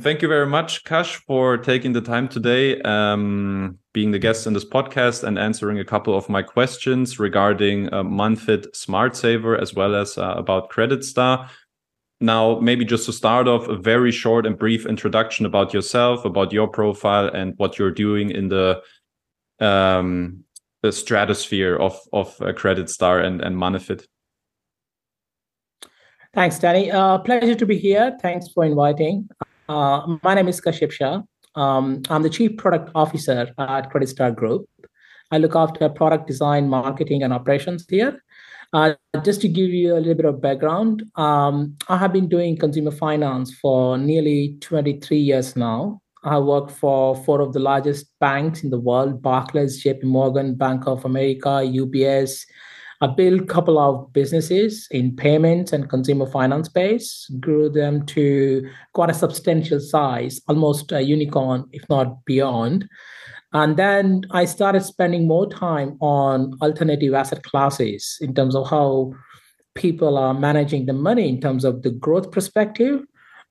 thank you very much, Kash, for taking the time today, um, being the guest in this podcast, and answering a couple of my questions regarding uh, Monefit SmartSaver as well as uh, about Creditstar. Now, maybe just to start off, a very short and brief introduction about yourself, about your profile, and what you're doing in the um, the stratosphere of of uh, Creditstar and and Monefit. Thanks, Danny. Uh, pleasure to be here. Thanks for inviting. Uh, my name is Kashyap Shah. Um, I'm the Chief Product Officer at Creditstar Group. I look after product design, marketing, and operations here. Uh, just to give you a little bit of background, um, I have been doing consumer finance for nearly 23 years now. I worked for four of the largest banks in the world Barclays, JP Morgan, Bank of America, UBS. I built a couple of businesses in payments and consumer finance space, grew them to quite a substantial size, almost a unicorn, if not beyond. And then I started spending more time on alternative asset classes in terms of how people are managing the money in terms of the growth perspective.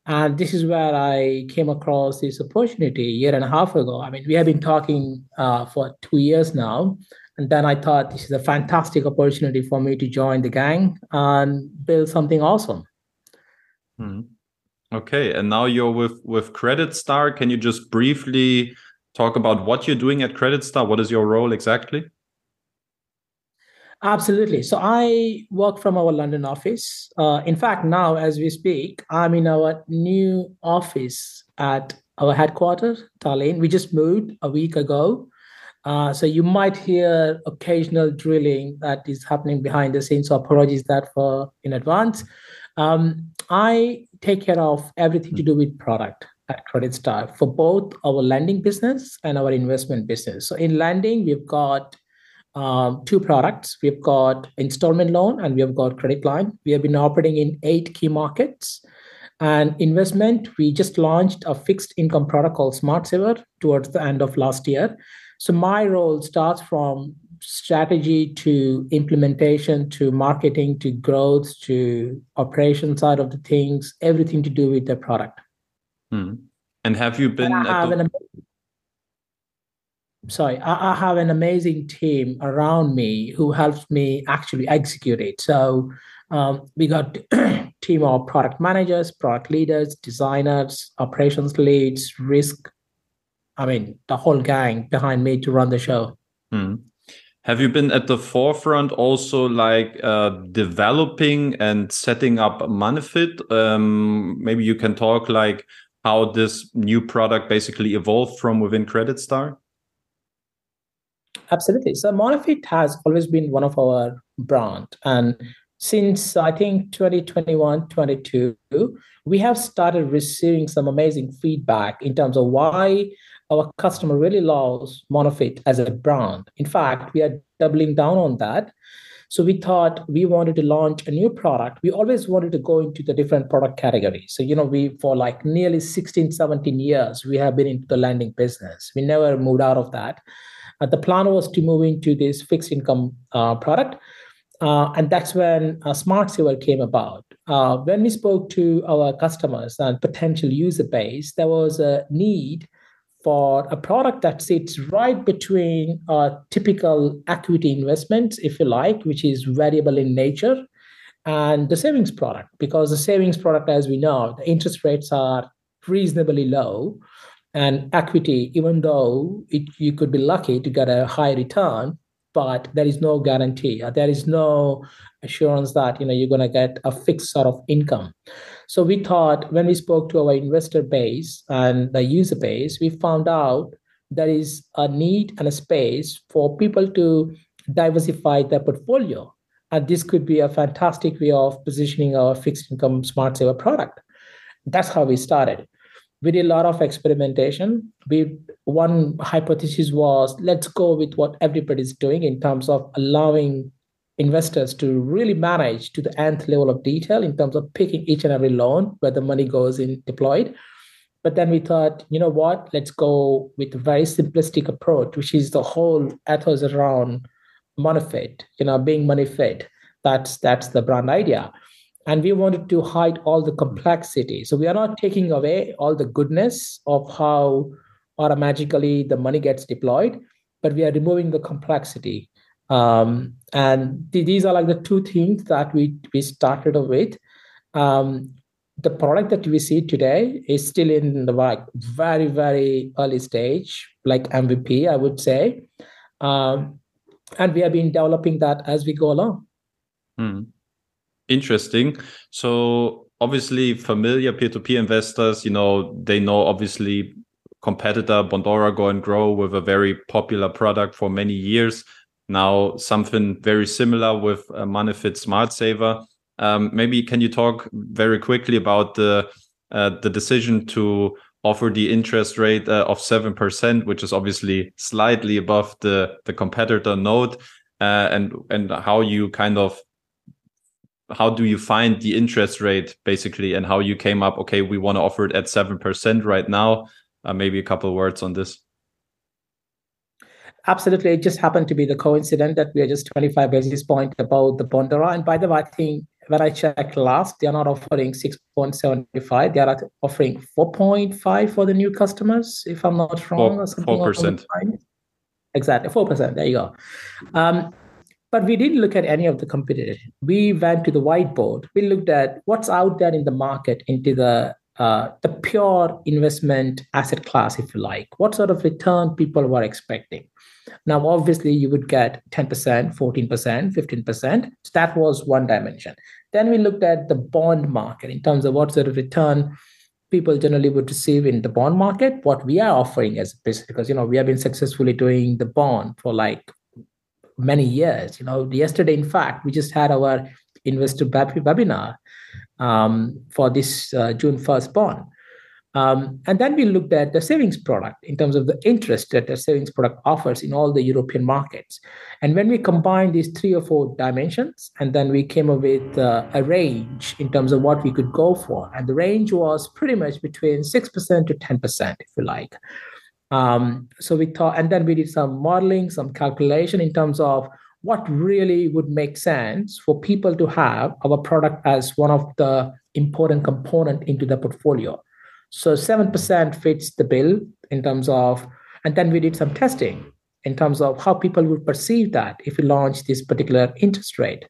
And this is where I came across this opportunity a year and a half ago. I mean, we have been talking uh, for two years now. And then I thought this is a fantastic opportunity for me to join the gang and build something awesome. Hmm. Okay. And now you're with, with Creditstar. Can you just briefly talk about what you're doing at Creditstar? What is your role exactly? Absolutely. So I work from our London office. Uh, in fact, now as we speak, I'm in our new office at our headquarters, Tallinn. We just moved a week ago. Uh, so you might hear occasional drilling that is happening behind the scenes. So apologies that for in advance. Um, I take care of everything to do with product at Creditstar for both our lending business and our investment business. So in lending, we've got um, two products. We've got installment loan and we have got credit line. We have been operating in eight key markets. And investment, we just launched a fixed income product called SmartSaver towards the end of last year. So my role starts from strategy to implementation to marketing to growth to operation side of the things, everything to do with the product. Hmm. And have you been? Have the... sorry, I, I, have an amazing team around me who helps me actually execute it. So um, we got team of product managers, product leaders, designers, operations leads, risk. I mean, the whole gang behind me to run the show. Hmm. Have you been at the forefront also like uh, developing and setting up Monefit? Um, maybe you can talk like how this new product basically evolved from within Creditstar? Absolutely. So Monefit has always been one of our brand. And since I think 2021, 22, we have started receiving some amazing feedback in terms of why our customer really loves Monefit as a brand. In fact, we are doubling down on that so we thought we wanted to launch a new product. We always wanted to go into the different product categories. So, you know, we, for like nearly 16, 17 years, we have been into the lending business. We never moved out of that. Uh, the plan was to move into this fixed income uh, product. Uh, and that's when uh, SmartSaver came about. Uh, when we spoke to our customers and potential user base, there was a need for a product that sits right between uh, typical equity investments, if you like, which is variable in nature, and the savings product. Because the savings product, as we know, the interest rates are reasonably low. And equity, even though it, you could be lucky to get a high return, but there is no guarantee. There is no assurance that you know you're going to get a fixed sort of income. So we thought when we spoke to our investor base and the user base, we found out there is a need and a space for people to diversify their portfolio. And this could be a fantastic way of positioning our fixed income SmartSaver product. That's how we started. We did a lot of experimentation. We one hypothesis was let's go with what everybody's doing in terms of allowing investors to really manage to the nth level of detail in terms of picking each and every loan where the money goes in deployed. But then we thought, you know what, let's go with a very simplistic approach, which is the whole ethos around money you know, being money fit. That's that's the brand idea. and we wanted to hide all the complexity. So we are not taking away all the goodness of how automatically the money gets deployed, but we are removing the complexity. Um, and th- these are like the two things that we we started with. Um, the product that we see today is still in the like very very early stage, like MVP, I would say, um, and we have been developing that as we go along. Hmm. Interesting. So obviously, familiar peer-to-peer investors, you know, they know obviously competitor Bondora go and grow with a very popular product for many years. Now something very similar with uh, Monefit SmartSaver. Um, maybe can you talk very quickly about the uh, the decision to offer the interest rate uh, of seven percent, which is obviously slightly above the the competitor note, uh, and and how you kind of how do you find the interest rate basically, and how you came up? Okay, we want to offer it at seven percent right now. Uh, maybe a couple words on this. Absolutely, it just happened to be the coincidence that we are just 25 basis point above the Bondora. And by the way, I think when I checked last, they are not offering 6.75. They are offering 4.5 for the new customers, if I'm not wrong, 4, or something. 4%. Exactly, 4%. There you go. Um, but we didn't look at any of the competitors. We went to the whiteboard. We looked at what's out there in the market into the uh, the pure investment asset class, if you like. What sort of return people were expecting? Now, obviously, you would get 10%, 14%, 15%. So that was one dimension. Then we looked at the bond market in terms of what sort of return people generally would receive in the bond market, what we are offering as a business, because you know we have been successfully doing the bond for like many years. You know, yesterday, in fact, we just had our investor webinar um, for this uh, June 1st bond. Um, and then we looked at the savings product in terms of the interest that the savings product offers in all the European markets. And when we combined these three or four dimensions, and then we came up with uh, a range in terms of what we could go for. And the range was pretty much between 6% to 10%, if you like. Um, so we thought, and then we did some modeling, some calculation in terms of what really would make sense for people to have our product as one of the important component into the portfolio so 7% fits the bill in terms of, and then we did some testing in terms of how people would perceive that if we launch this particular interest rate.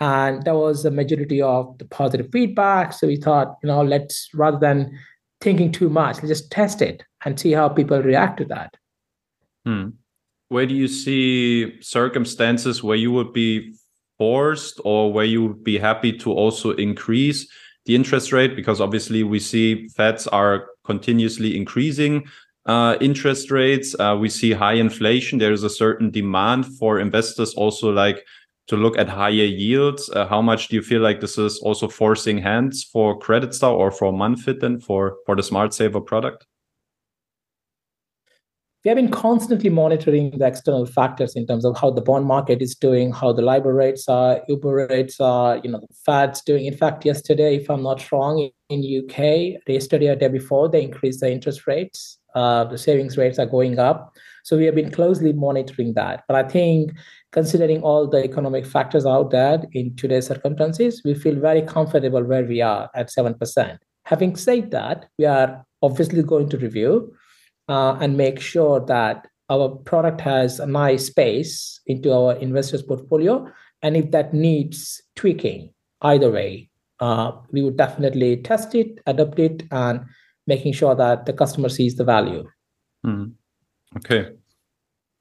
And there was a majority of the positive feedback. So we thought, you know, let's rather than thinking too much, let's just test it and see how people react to that. Hmm. Where do you see circumstances where you would be forced or where you would be happy to also increase the interest rate because obviously we see Feds are continuously increasing uh, interest rates. Uh, we see high inflation. There is a certain demand for investors also like to look at higher yields. Uh, how much do you feel like this is also forcing hands for Creditstar or for and for for the SmartSaver product? We have been constantly monitoring the external factors in terms of how the bond market is doing, how the LIBOR rates are, Uber rates are, you know, the Fed's doing. In fact, yesterday, if I'm not wrong, in UK, yesterday or day before, they increased the interest rates. Uh, the savings rates are going up. So we have been closely monitoring that. But I think considering all the economic factors out there in today's circumstances, we feel very comfortable where we are at 7%. Having said that, we are obviously going to review uh, and make sure that our product has a nice space into our investors portfolio. And if that needs tweaking either way uh, we would definitely test it adapt it and making sure that the customer sees the value. Mm. okay.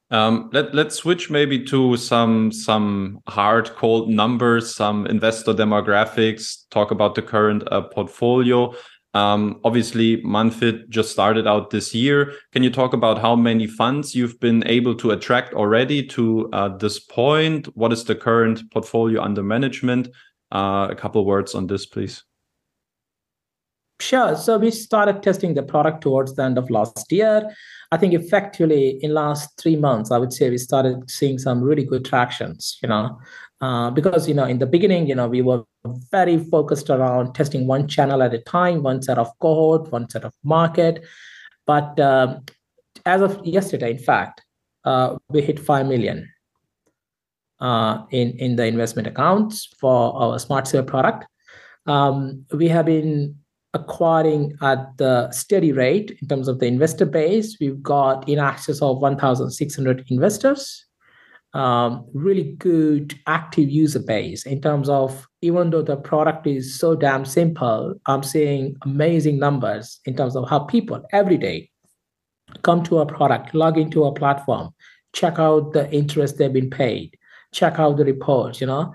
Um, let, let's switch maybe to some some hard cold numbers some investor demographics talk about the current uh, portfolio um, obviously, Monefit just started out this year. Can you talk about how many funds you've been able to attract already to uh, this point? What is the current portfolio under management? Uh, a couple words on this, please. Sure. So we started testing the product towards the end of last year. I think effectively in last three months, I would say we started seeing some really good tractions. You know, uh, because you know in the beginning, you know, we were very focused around testing one channel at a time, one set of cohort, one set of market. But um, as of yesterday, in fact, uh, we hit 5 million uh, in, in the investment accounts for our SmartSaver product. Um, we have been acquiring at the steady rate in terms of the investor base. We've got in excess of 1,600 investors. Um, really good active user base in terms of even though the product is so damn simple, I'm seeing amazing numbers in terms of how people every day come to our product, log into our platform, check out the interest they've been paid, check out the reports, you know.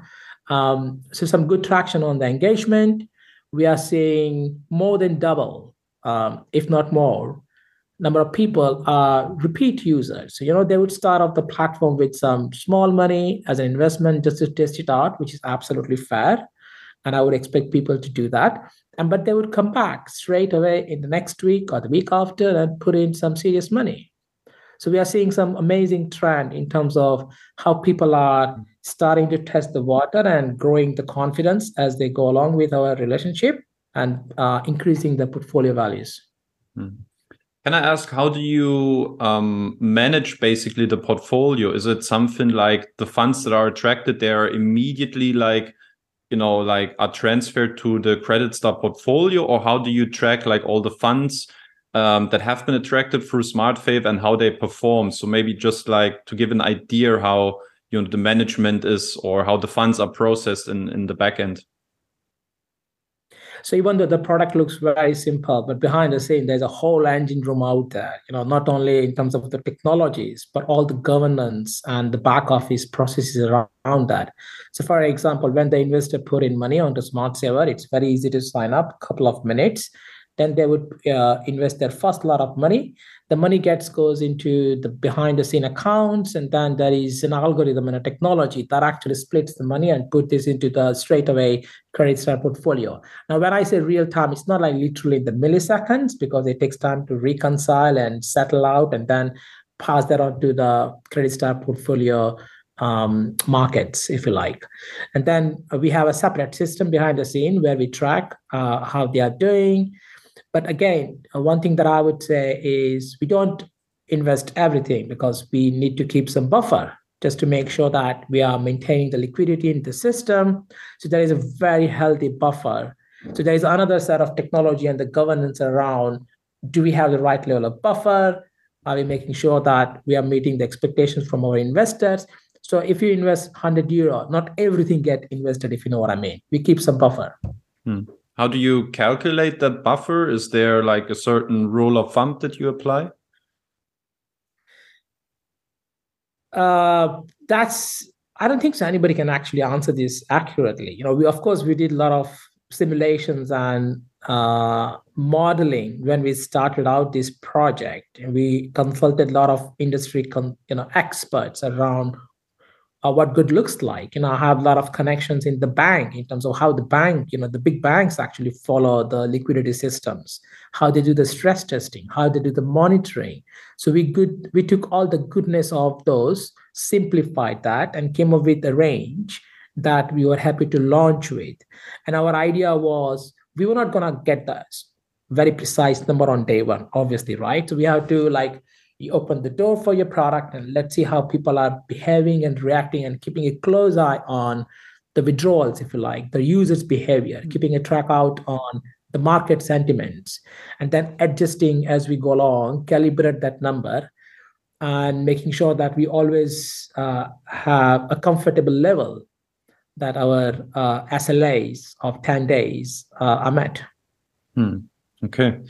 Um, so some good traction on the engagement. We are seeing more than double, um, if not more, number of people are repeat users. So, you know, they would start off the platform with some small money as an investment just to test it out, which is absolutely fair. And I would expect people to do that. And but they would come back straight away in the next week or the week after and put in some serious money. So we are seeing some amazing trend in terms of how people are starting to test the water and growing the confidence as they go along with our relationship and uh, increasing the portfolio values. Hmm. Can I ask, how do you um, manage basically the portfolio? Is it something like the funds that are attracted, they are immediately like, you know, like are transferred to the Creditstar portfolio, or how do you track like all the funds um, that have been attracted through SmartSaver and how they perform? So maybe just like to give an idea how you know the management is or how the funds are processed in in the backend. So even though the product looks very simple, but behind the scene, there's a whole engine room out there, you know, not only in terms of the technologies, but all the governance and the back office processes around that. So for example, when the investor put in money onto SmartSaver, it's very easy to sign up, couple of minutes. Then they would uh, invest their first lot of money the money gets goes into the behind the scene accounts and then there is an algorithm and a technology that actually splits the money and put this into the straight away Creditstar portfolio now when i say real time it's not like literally the milliseconds because it takes time to reconcile and settle out and then pass that on to the Creditstar portfolio um, markets, if you like. And then we have a separate system behind the scene where we track uh, how they are doing, but again, uh, one thing that I would say is we don't invest everything because we need to keep some buffer just to make sure that we are maintaining the liquidity in the system. So there is a very healthy buffer. So there is another set of technology and the governance around do we have the right level of buffer? Are we making sure that we are meeting the expectations from our investors? So if you invest 100 euro, not everything get invested, if you know what I mean. We keep some buffer. Hmm. How do you calculate that buffer? Is there like a certain rule of thumb that you apply? Uh, that's I don't think so. Anybody can actually answer this accurately. You know, we of course we did a lot of simulations and uh, modeling when we started out this project. We consulted a lot of industry, con- you know, experts around uh, what good looks like. You know, I have a lot of connections in the bank in terms of how the bank, you know, the big banks actually follow the liquidity systems, how they do the stress testing, how they do the monitoring. So we good we took all the goodness of those, simplified that, and came up with a range that we were happy to launch with. And our idea was we were not gonna get the very precise number on day one, obviously, right? So we have to like you open the door for your product and let's see how people are behaving and reacting and keeping a close eye on the withdrawals if you like the users behavior mm-hmm. keeping a track out on the market sentiments and then adjusting as we go along calibrate that number and making sure that we always uh, have a comfortable level that our uh, SLAs of 10 days uh, are met. Hmm. Okay.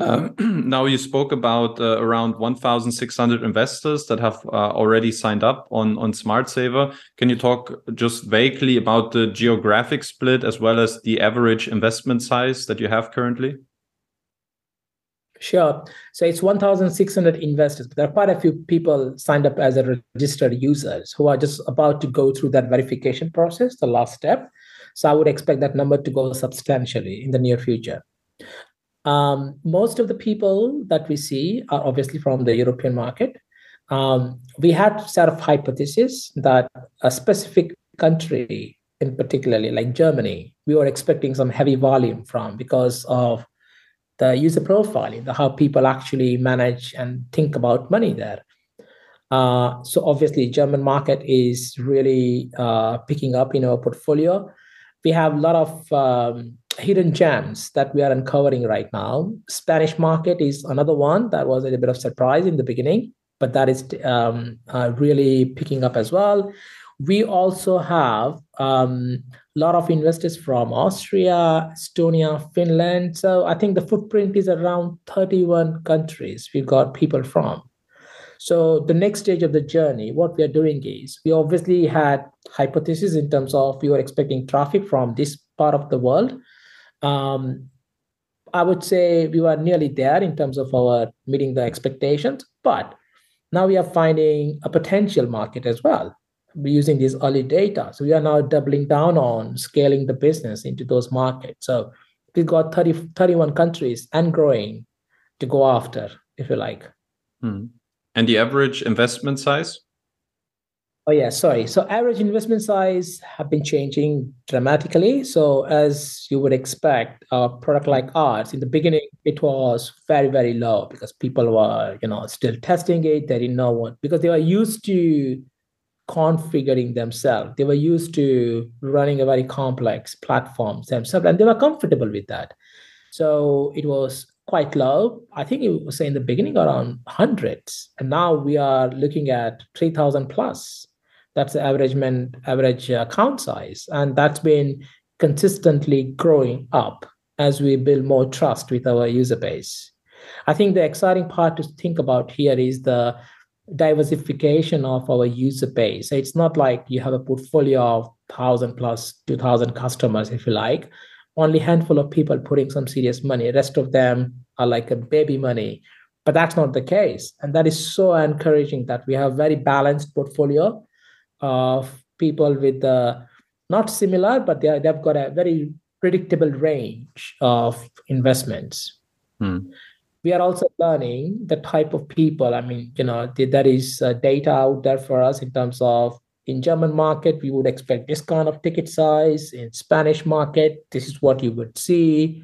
Uh, now you spoke about uh, around 1,600 investors that have uh, already signed up on on SmartSaver. Can you talk just vaguely about the geographic split as well as the average investment size that you have currently? Sure. So it's 1,600 investors, but there are quite a few people signed up as a registered users who are just about to go through that verification process, the last step. So I would expect that number to go substantially in the near future. Um, most of the people that we see are obviously from the European market. Um, we had set of hypothesis that a specific country, in particularly like Germany, we were expecting some heavy volume from because of the user profiling, the how people actually manage and think about money there. Uh, so obviously, German market is really uh, picking up in our portfolio. We have a lot of um, hidden gems that we are uncovering right now. Spanish market is another one that was a bit of surprise in the beginning, but that is um, uh, really picking up as well. We also have um, a lot of investors from Austria, Estonia, Finland. So I think the footprint is around 31 countries we've got people from. So the next stage of the journey, what we are doing is we obviously had hypotheses in terms of we were expecting traffic from this part of the world. Um, I would say we were nearly there in terms of our meeting the expectations, but now we are finding a potential market as well. We're using these early data. So we are now doubling down on scaling the business into those markets. So we've got 30, 31 countries and growing to go after, if you like. Hmm. And the average investment size? Oh yeah, sorry. So average investment size have been changing dramatically. So as you would expect, a product like ours, in the beginning, it was very, very low because people were, you know, still testing it. They didn't know what because they were used to configuring themselves. They were used to running a very complex platform themselves, and they were comfortable with that. So it was quite low. I think it was in the beginning around hundreds, and now we are looking at three thousand plus. That's the average man, average uh, account size, and that's been consistently growing up as we build more trust with our user base. I think the exciting part to think about here is the diversification of our user base. It's not like you have a portfolio of thousand plus two thousand customers, if you like. Only handful of people putting some serious money. The rest of them are like a baby money. But that's not the case. And that is so encouraging that we have very balanced portfolio of people with the not similar but they are, they've got a very predictable range of investments hmm. we are also learning the type of people i mean you know there is uh, data out there for us in terms of in German market, we would expect this kind of ticket size. In Spanish market, this is what you would see.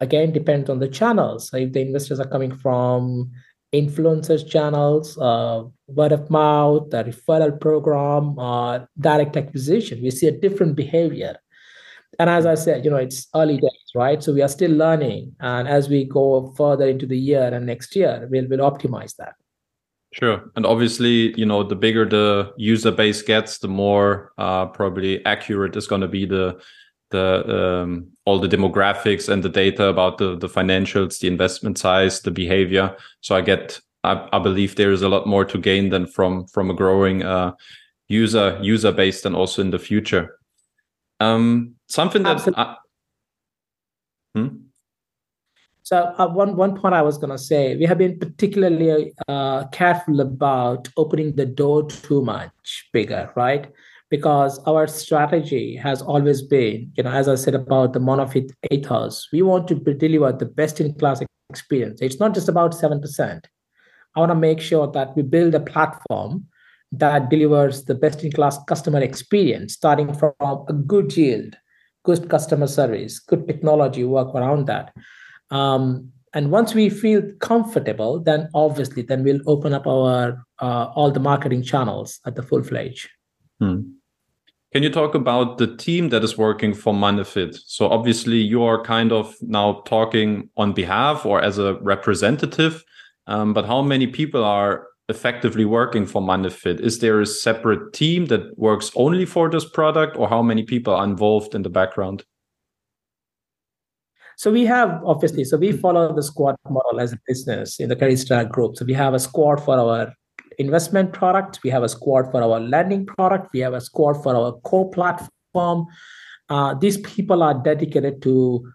Again, depends on the channels. So if the investors are coming from influencers channels, uh, word of mouth, the referral program, or direct acquisition, we see a different behavior. And as I said, you know, it's early days, right? So we are still learning. And as we go further into the year and next year, we'll, we'll optimize that. Sure. And obviously, you know, the bigger the user base gets, the more uh, probably accurate is going to be the the um, all the demographics and the data about the the financials, the investment size, the behavior. So I get, I, I believe there is a lot more to gain than from from a growing uh, user user base, and also in the future. Um, something that. I, hmm? So uh, one one point I was going to say, we have been particularly uh, careful about opening the door too much bigger, right? Because our strategy has always been, you know, as I said about the Monefit ethos, we want to deliver the best in class experience. It's not just about seven percent. I want to make sure that we build a platform that delivers the best in class customer experience, starting from a good yield, good customer service, good technology work around that um, and once we feel comfortable, then obviously, then we'll open up our uh, all the marketing channels at the full fledged. Hmm. Can you talk about the team that is working for Monefit? So obviously, you are kind of now talking on behalf or as a representative. Um, but how many people are effectively working for Monefit? Is there a separate team that works only for this product, or how many people are involved in the background? So we have obviously, so we follow the squad model as a business in the Creditstar group. So we have a squad for our investment product, we have a squad for our lending product, we have a squad for our core platform. Uh, these people are dedicated to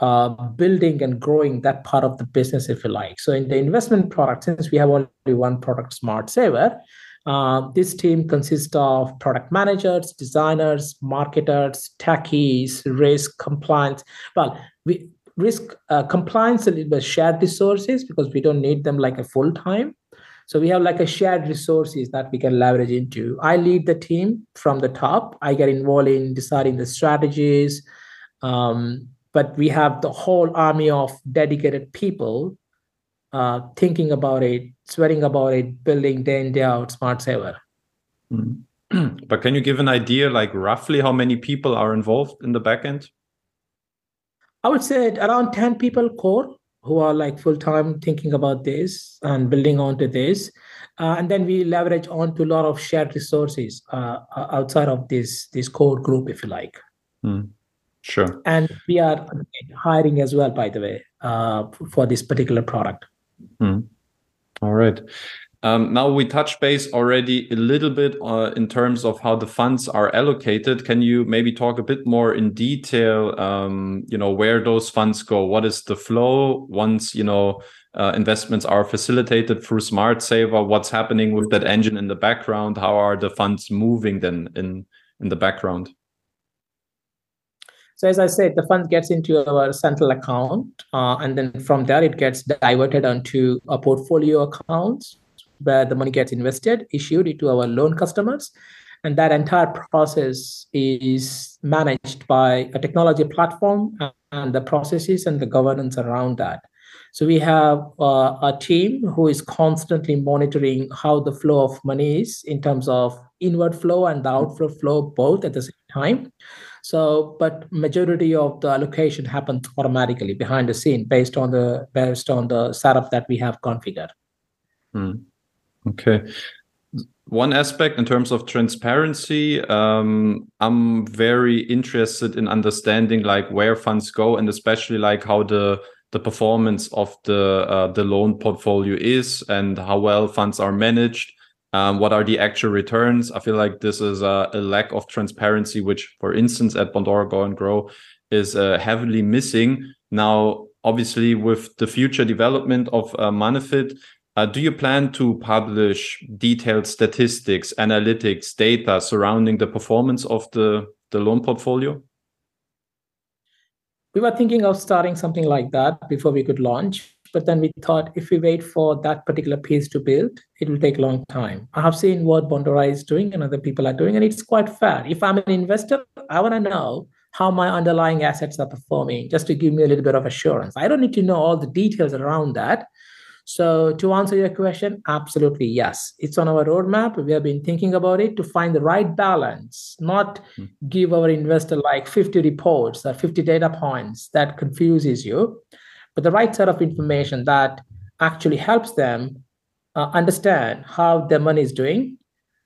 uh, building and growing that part of the business, if you like. So in the investment product, since we have only one product, SmartSaver, uh, this team consists of product managers, designers, marketers, techies, risk, compliance. Well, we risk uh, compliance a little bit shared resources because we don't need them like a full time. So we have like a shared resources that we can leverage into. I lead the team from the top. I get involved in deciding the strategies. Um, but we have the whole army of dedicated people uh, thinking about it, sweating about it, building day in, day out SmartSaver. Mm. but can you give an idea, like roughly how many people are involved in the backend? I would say around 10 people core who are like full time thinking about this and building onto this. Uh, and then we leverage onto a lot of shared resources uh, outside of this this core group, if you like. Mm, sure. And we are hiring as well, by the way, uh, for this particular product. Mm. All right. Um, now we touch base already a little bit uh, in terms of how the funds are allocated. Can you maybe talk a bit more in detail? Um, you know where those funds go. What is the flow once you know uh, investments are facilitated through SmartSaver? What's happening with that engine in the background? How are the funds moving then in in the background? So as I said, the fund gets into our central account, uh, and then from there it gets diverted onto a portfolio accounts where the money gets invested, issued to our loan customers. And that entire process is managed by a technology platform and the processes and the governance around that. So we have uh, a team who is constantly monitoring how the flow of money is in terms of inward flow and the outflow flow both at the same time. So, but majority of the allocation happens automatically behind the scene based on the based on the setup that we have configured. Hmm. Okay. One aspect in terms of transparency, um, I'm very interested in understanding like where funds go and especially like how the the performance of the uh, the loan portfolio is and how well funds are managed. Um, what are the actual returns? I feel like this is a, a lack of transparency, which, for instance, at Bondora Go and Grow is uh, heavily missing. Now, obviously, with the future development of uh, Monefit, uh, do you plan to publish detailed statistics, analytics, data surrounding the performance of the, the loan portfolio? We were thinking of starting something like that before we could launch, but then we thought if we wait for that particular piece to build, it will take a long time. I have seen what Bondora is doing and other people are doing, and it's quite fair. If I'm an investor, I want to know how my underlying assets are performing just to give me a little bit of assurance. I don't need to know all the details around that so, to answer your question, absolutely yes. It's on our roadmap. We have been thinking about it to find the right balance, not mm. give our investor like 50 reports or 50 data points that confuses you, but the right set of information that actually helps them uh, understand how their money is doing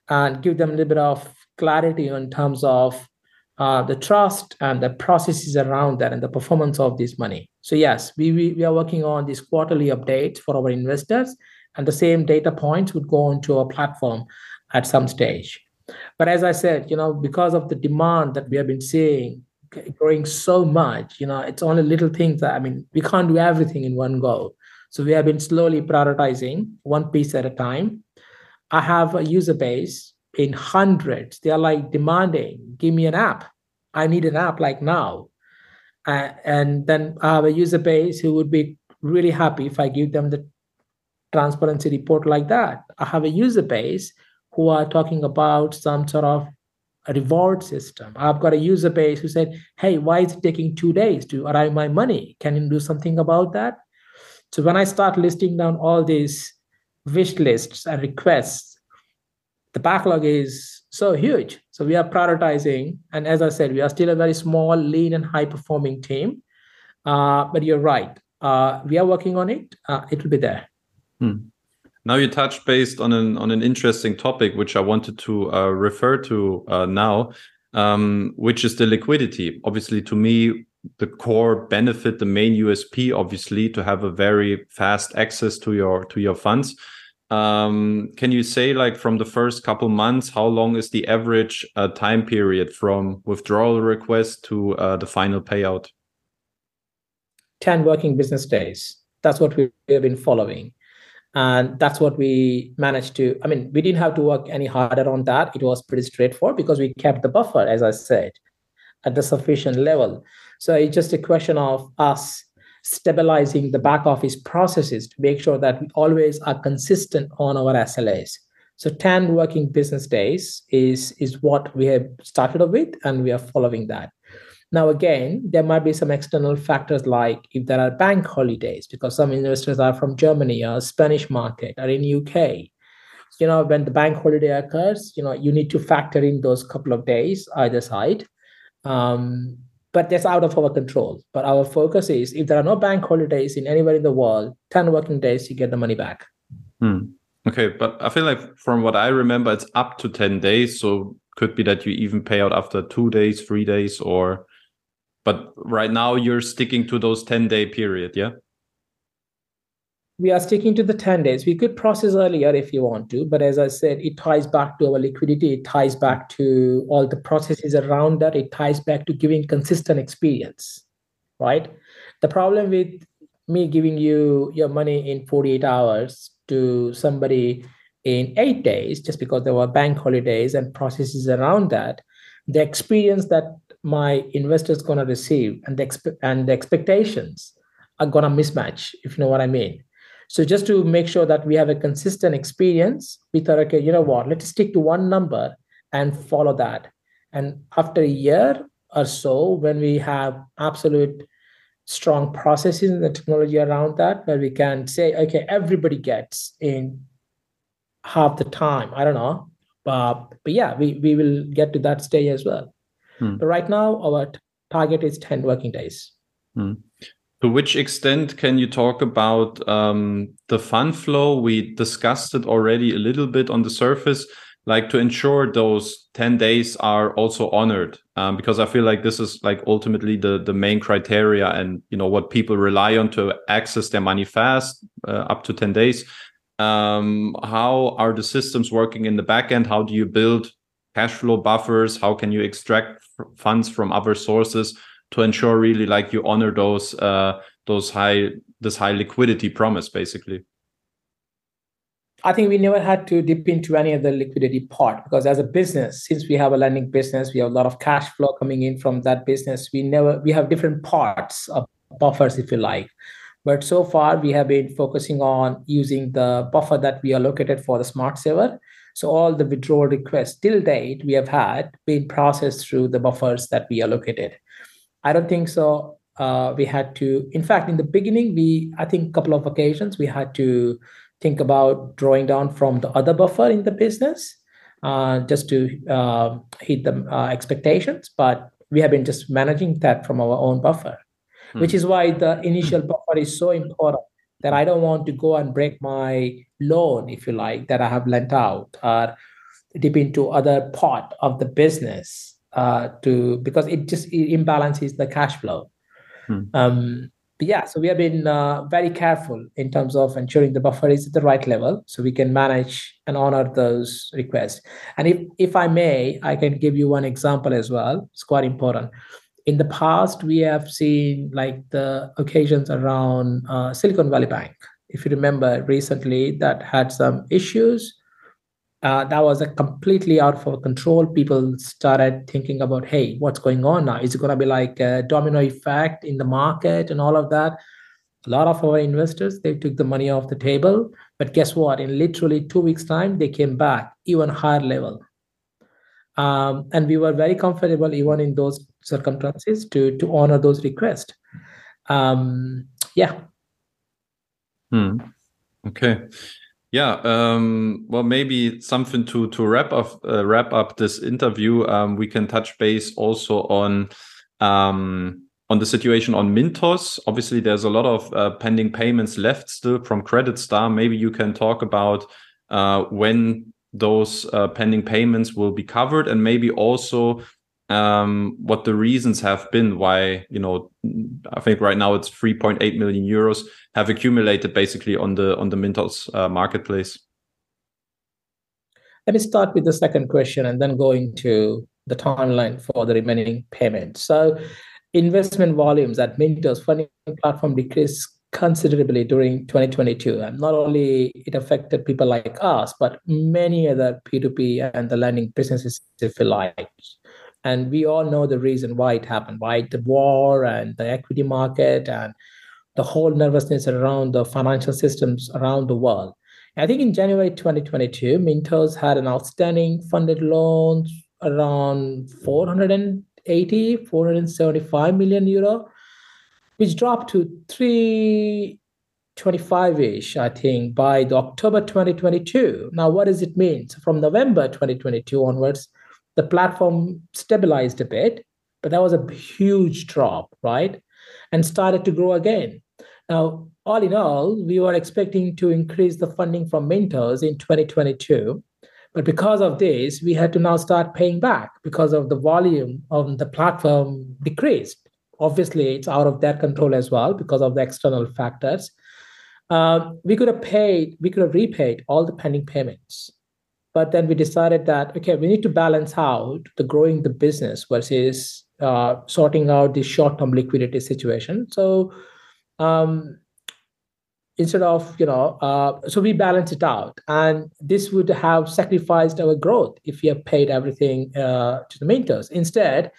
and give them a little bit of clarity in terms of uh, the trust and the processes around that and the performance of this money. So yes, we, we, we are working on this quarterly update for our investors and the same data points would go onto our platform at some stage. But as I said, you know, because of the demand that we have been seeing growing so much, you know, it's only little things that, I mean, we can't do everything in one go. So we have been slowly prioritizing one piece at a time. I have a user base in hundreds. They are like demanding, give me an app. I need an app like now. Uh, and then I have a user base who would be really happy if I give them the transparency report like that. I have a user base who are talking about some sort of reward system. I've got a user base who said, Hey, why is it taking two days to arrive my money? Can you do something about that? So when I start listing down all these wish lists and requests, the backlog is so huge. So we are prioritizing. And as I said, we are still a very small, lean, and high performing team. Uh, but you're right. Uh, we are working on it. Uh, it will be there. Hmm. Now you touched based on an on an interesting topic, which I wanted to uh, refer to uh, now, um, which is the liquidity. Obviously, to me, the core benefit, the main USP, obviously, to have a very fast access to your to your funds um, can you say like from the first couple months how long is the average uh, time period from withdrawal request to uh, the final payout? 10 working business days. That's what we have been following. And that's what we managed to i mean we didn't have to work any harder on that. It was pretty straightforward because we kept the buffer as i said at the sufficient level. So it's just a question of us stabilizing the back office processes to make sure that we always are consistent on our SLAs. So 10 working business days is, is what we have started with, and we are following that. Now, again, there might be some external factors like if there are bank holidays, because some investors are from Germany or Spanish market or in UK. You know, when the bank holiday occurs, you know, you need to factor in those couple of days either side. Um, but that's out of our control. But our focus is if there are no bank holidays in anywhere in the world, 10 working days, you get the money back. Hmm. Okay. But I feel like from what I remember, it's up to 10 days. So could be that you even pay out after two days, three days, or but right now you're sticking to those 10 day period, yeah? We are sticking to the 10 days. We could process earlier if you want to, but as I said, it ties back to our liquidity. It ties back to all the processes around that. It ties back to giving consistent experience, right? The problem with me giving you your money in 48 hours to somebody in eight days, just because there were bank holidays and processes around that, the experience that my investors gonna receive and the expe- and the expectations are gonna mismatch, if you know what I mean. So just to make sure that we have a consistent experience, we thought, okay, you know what, let's stick to one number and follow that. And after a year or so, when we have absolute strong processes and the technology around that, where we can say, okay, everybody gets in half the time. I don't know. But, but yeah, we, we will get to that stage as well. Hmm. But right now, our t- target is 10 working days. Hmm. To which extent can you talk about um, the fund flow? We discussed it already a little bit on the surface, like to ensure those 10 days are also honored. Um, because I feel like this is like ultimately the, the main criteria and, you know, what people rely on to access their money fast, uh, up to 10 days. Um, how are the systems working in the back end? How do you build cash flow buffers? How can you extract funds from other sources? To ensure really like you honor those uh, those high this high liquidity promise basically I think we never had to dip into any of the liquidity part because as a business, since we have a lending business, we have a lot of cash flow coming in from that business. We never we have different parts of buffers, if you like. But so far, we have been focusing on using the buffer that we allocated for the SmartSaver. So all the withdrawal requests till date we have had been processed through the buffers that we allocated. I don't think so. Uh, we had to, in fact, in the beginning, we, I think, a couple of occasions, we had to think about drawing down from the other buffer in the business uh, just to uh, hit the uh, expectations. But we have been just managing that from our own buffer, hmm. which is why the initial buffer is so important that I don't want to go and break my loan, if you like, that I have lent out or dip into other part of the business uh, to because it just it imbalances the cash flow. Hmm. Um, but yeah, so we have been uh, very careful in terms of ensuring the buffer is at the right level, so we can manage and honor those requests. And if if I may, I can give you one example as well. It's quite important. In the past, we have seen like the occasions around uh, Silicon Valley Bank. If you remember recently, that had some issues uh, that was a completely out of our control. People started thinking about, hey, what's going on now? Is it going to be like a domino effect in the market and all of that? A lot of our investors they took the money off the table, but guess what? In literally two weeks' time, they came back even higher level, um, and we were very comfortable even in those circumstances to to honor those requests. Um, yeah. Hmm. Okay. Yeah, um, well, maybe something to to wrap up uh, wrap up this interview. Um, we can touch base also on um, on the situation on Mintos. Obviously, there's a lot of uh, pending payments left still from Creditstar. Maybe you can talk about uh, when those uh, pending payments will be covered, and maybe also um, what the reasons have been why you know I think right now it's 3.8 million euros have accumulated basically on the on the Mintos uh, marketplace. Let me start with the second question and then go into the timeline for the remaining payments. So, investment volumes at Mintos funding platform decreased considerably during 2022 and not only it affected people like us but many other p2p and the lending businesses if you like and we all know the reason why it happened right the war and the equity market and the whole nervousness around the financial systems around the world. I think in january 2022 mintos had an outstanding funded loans around 480 475 million euro which dropped to 325-ish i think by the october 2022 now what does it mean? So from november 2022 onwards the platform stabilized a bit but that was a huge drop, right? And started to grow again. Now, all in all, we were expecting to increase the funding from Mintos in 2022. But because of this, we had to now start paying back because of the volume of the platform decreased. Obviously, it's out of their control as well because of the external factors. Um, we could have paid, we could have repaid all the pending payments. But then we decided that, okay, we need to balance out the growing the business versus uh, sorting out the short term liquidity situation. So um, instead of you know uh, so we balance it out. And this would have sacrificed our growth if we have paid everything uh, to the mintos. Instead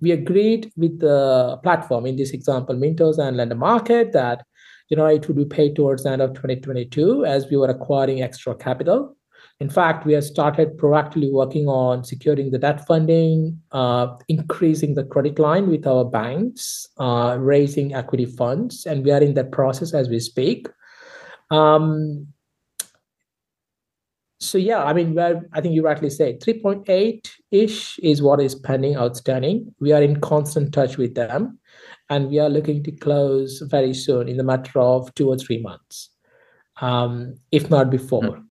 we agreed with the platform in this example mintos and Lendermarket that you know it would be paid towards the end of 2022 as we were acquiring extra capital in fact, we have started proactively working on securing the debt funding, uh, increasing the credit line with our banks, uh, raising equity funds, and we are in that process as we speak. Um, so yeah, I mean, well, I think you rightly say 3.8 ish is what is pending outstanding. We are in constant touch with them, and we are looking to close very soon in the matter of two or three months, um, if not before. Mm